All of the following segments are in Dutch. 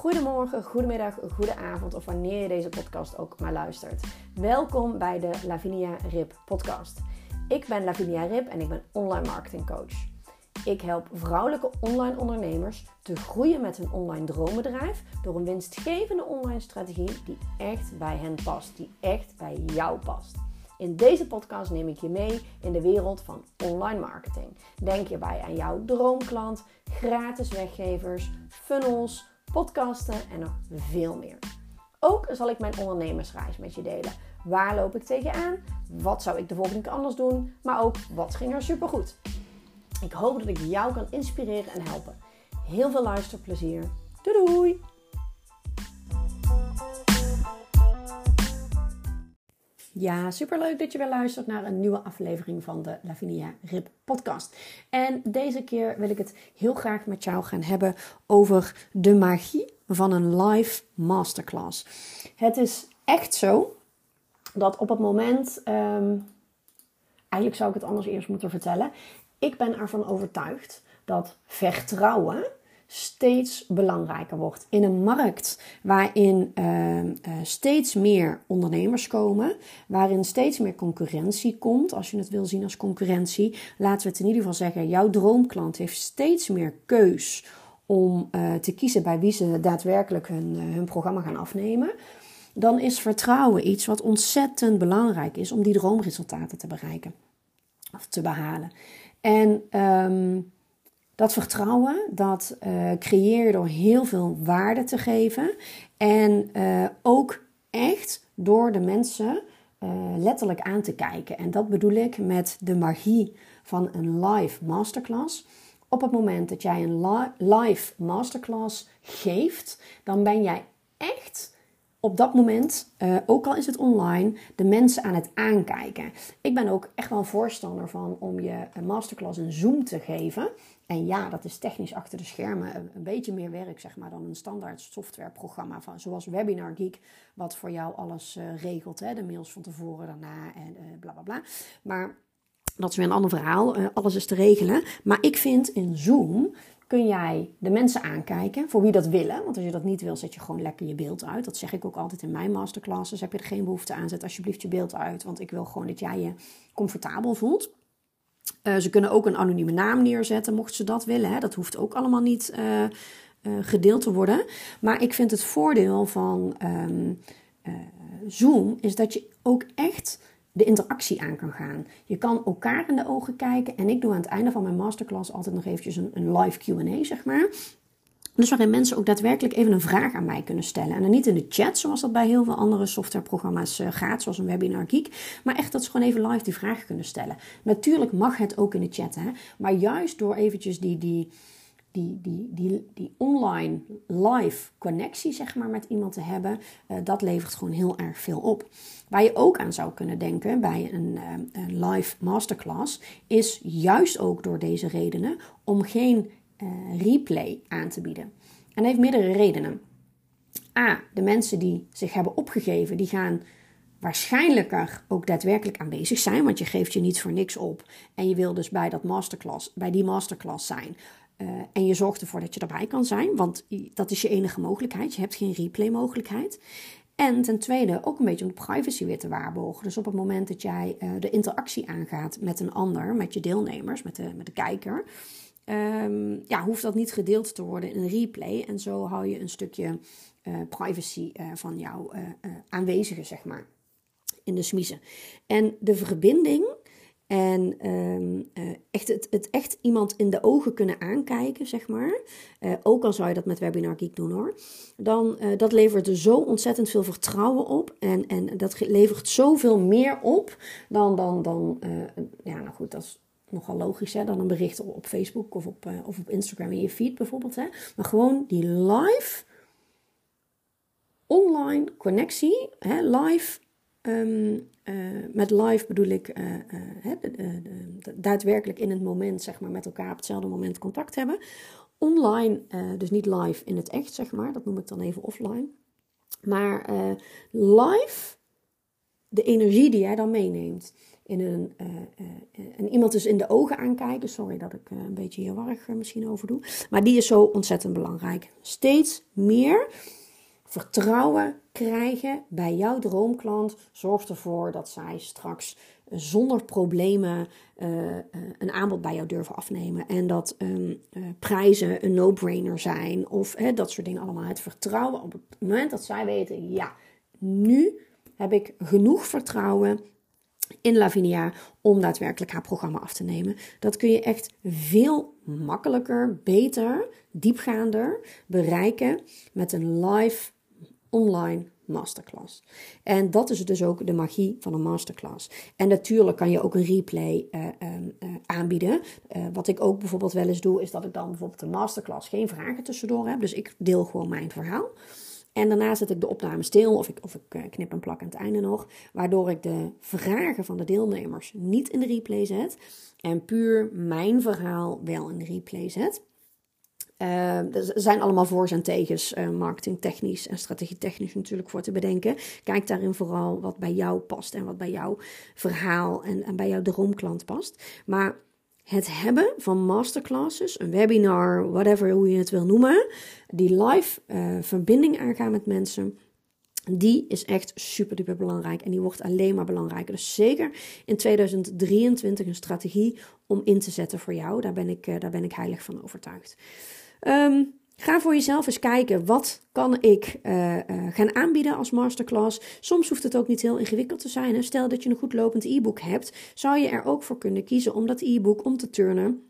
Goedemorgen, goedemiddag, goede avond of wanneer je deze podcast ook maar luistert. Welkom bij de Lavinia Rip podcast. Ik ben Lavinia Rip en ik ben online marketing coach. Ik help vrouwelijke online ondernemers te groeien met hun online droombedrijf door een winstgevende online strategie die echt bij hen past, die echt bij jou past. In deze podcast neem ik je mee in de wereld van online marketing. Denk hierbij aan jouw droomklant, gratis weggevers, funnels, podcasten en nog veel meer. Ook zal ik mijn ondernemersreis met je delen. Waar loop ik tegenaan? Wat zou ik de volgende keer anders doen? Maar ook wat ging er supergoed? Ik hoop dat ik jou kan inspireren en helpen. Heel veel luisterplezier. Doei doei! Ja, superleuk dat je weer luistert naar een nieuwe aflevering van de Lavinia Rip podcast. En deze keer wil ik het heel graag met jou gaan hebben over de magie van een live masterclass. Het is echt zo dat op het moment, um, eigenlijk zou ik het anders eerst moeten vertellen. Ik ben ervan overtuigd dat vertrouwen steeds belangrijker wordt. In een markt waarin uh, uh, steeds meer ondernemers komen, waarin steeds meer concurrentie komt, als je het wil zien als concurrentie, laten we het in ieder geval zeggen: jouw droomklant heeft steeds meer keus om uh, te kiezen bij wie ze daadwerkelijk hun, hun programma gaan afnemen. Dan is vertrouwen iets wat ontzettend belangrijk is om die droomresultaten te bereiken of te behalen. En um, dat vertrouwen, dat uh, creëer je door heel veel waarde te geven. En uh, ook echt door de mensen uh, letterlijk aan te kijken. En dat bedoel ik met de magie van een live masterclass. Op het moment dat jij een li live masterclass geeft, dan ben jij echt op dat moment, ook al is het online, de mensen aan het aankijken. Ik ben ook echt wel een voorstander van om je een masterclass in Zoom te geven. En ja, dat is technisch achter de schermen een, beetje meer werk zeg maar, dan een standaard softwareprogramma van, zoals Webinar Geek, wat voor jou alles uh, regelt. Hè? De mails van tevoren, daarna en uh, bla bla bla. Maar dat is weer een ander verhaal. alles is te regelen. Maar ik vind in Zoom kun jij de mensen aankijken voor wie dat willen. Want als je dat niet wil, zet je gewoon lekker je beeld uit. Dat zeg ik ook altijd in mijn masterclasses. Heb je er geen behoefte aan, zet alsjeblieft je beeld uit. Want ik wil gewoon dat jij je comfortabel voelt. Uh, ze kunnen ook een anonieme naam neerzetten, mocht ze dat willen. Hè. Dat hoeft ook allemaal niet uh, uh, gedeeld te worden. Maar ik vind het voordeel van um, Zoom is dat je ook echt de interactie aan kan gaan. Je kan elkaar in de ogen kijken. En ik doe aan het einde van mijn masterclass altijd nog eventjes een, een live QA, zeg maar. Dus waarin mensen ook daadwerkelijk even een vraag aan mij kunnen stellen. En dan niet in de chat, zoals dat bij heel veel andere softwareprogramma's uh, gaat, zoals een Webinar Geek. Maar echt dat ze gewoon even live die vraag kunnen stellen. Natuurlijk mag het ook in de chat, hè. Maar juist door eventjes die, die, die, die, die, die online live connectie zeg maar, met iemand te hebben, uh, dat levert gewoon heel erg veel op. Waar je ook aan zou kunnen denken bij een, uh, een live masterclass, is juist ook door deze redenen om geen replay aan te bieden. En dat heeft meerdere redenen. A, de mensen die zich hebben opgegeven, die gaan waarschijnlijker ook daadwerkelijk aanwezig zijn, want je geeft je niet voor niks op. En je wil dus bij, dat masterclass, bij die masterclass zijn. Uh, en je zorgt ervoor dat je erbij kan zijn, want dat is je enige mogelijkheid. Je hebt geen replay mogelijkheid. En ten tweede ook een beetje om de privacy weer te waarborgen. Dus op het moment dat jij uh, de interactie aangaat met een ander, met je deelnemers, met de, met de kijker, um, ja, hoeft dat niet gedeeld te worden in een replay. En zo hou je een stukje uh, privacy uh, van jouw aanwezigen, zeg maar, in de smiezen. En de verbinding en uh, echt, het, het, echt iemand in de ogen kunnen aankijken, zeg maar. Uh, ook al zou je dat met Webinar Geek doen hoor. Dan, uh, dat levert er zo ontzettend veel vertrouwen op. En, en dat levert zoveel meer op dan, dan, dan ja nou goed, dat is nogal logisch hè. Dan een bericht op, Facebook of op, of op Instagram in je feed bijvoorbeeld. Hè. Maar gewoon die live, online connectie, hè, live... Um, uh, met live bedoel ik uh, de, de, daadwerkelijk in het moment, zeg maar, met elkaar op hetzelfde moment contact hebben. Online, dus niet live in het echt, zeg maar, dat noem ik dan even offline. Maar live, de energie die jij dan meeneemt, in een, een iemand dus in de ogen aankijken. Sorry dat ik een beetje hier warrig misschien over doe. Maar die is zo ontzettend belangrijk. Steeds meer vertrouwen krijgen bij jouw droomklant zorgt ervoor dat zij straks zonder problemen een aanbod bij jou durven afnemen. En dat uh, prijzen een no-brainer zijn of dat soort dingen allemaal. Het vertrouwen op het moment dat zij weten, ja, nu heb ik genoeg vertrouwen in Lavinia om daadwerkelijk haar programma af te nemen. Dat kun je echt veel makkelijker, beter, diepgaander bereiken met een live online masterclass. En dat is dus ook de magie van een masterclass. En natuurlijk kan je ook een replay uh, uh, aanbieden. Uh, wat ik ook bijvoorbeeld wel eens doe, is dat ik dan bijvoorbeeld de masterclass geen vragen tussendoor heb. Dus ik deel gewoon mijn verhaal. En daarna zet ik de opname stil of ik, of ik knip en plak aan het einde nog. Waardoor ik de vragen van de deelnemers niet in de replay zet. En puur mijn verhaal wel in de replay zet. Uh, er zijn allemaal voor's en tegens, uh, marketingtechnisch en strategietechnisch natuurlijk voor te bedenken. Kijk daarin vooral wat bij jou past en wat bij jouw verhaal en, en bij jouw droomklant past. Maar het hebben van masterclasses, een webinar, whatever hoe je het wil noemen, die live uh, verbinding aangaan met mensen, die is echt super duper belangrijk en die wordt alleen maar belangrijker. Dus zeker in 2023 een strategie om in te zetten voor jou. Daar ben ik, daar ben ik heilig van overtuigd. Um, ga voor jezelf eens kijken, wat kan ik uh, uh, gaan aanbieden als masterclass? Soms hoeft het ook niet heel ingewikkeld te zijn. Hè? Stel dat je een goed lopend e-book hebt, zou je er ook voor kunnen kiezen om dat e-book om te turnen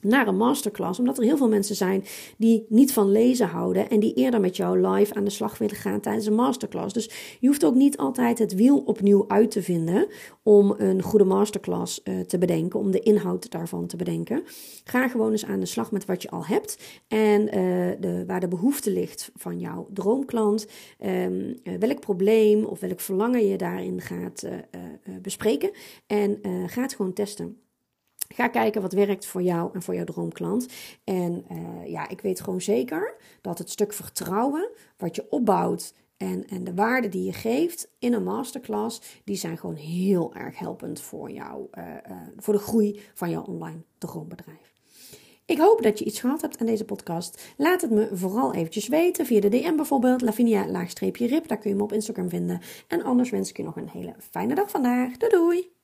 naar een masterclass. Omdat er heel veel mensen zijn die niet van lezen houden en die eerder met jou live aan de slag willen gaan tijdens een masterclass. Dus je hoeft ook niet altijd het wiel opnieuw uit te vinden om een goede masterclass uh, te bedenken, om de inhoud daarvan te bedenken. Ga gewoon eens aan de slag met wat je al hebt en uh, de, waar de behoefte ligt van jouw droomklant. Um, uh, welk probleem of welk verlangen je daarin gaat bespreken. En ga het gewoon testen. Ga kijken wat werkt voor jou en voor jouw droomklant. En uh, ja, ik weet gewoon zeker dat het stuk vertrouwen wat je opbouwt en, en de waarde die je geeft in een masterclass, die zijn gewoon heel erg helpend voor jou, uh, uh, voor de groei van jouw online droombedrijf. Ik hoop dat je iets gehad hebt aan deze podcast. Laat het me vooral eventjes weten via de DM bijvoorbeeld, Lavinia-rip. Daar kun je me op Instagram vinden. En anders wens ik je nog een hele fijne dag vandaag. Doei doei!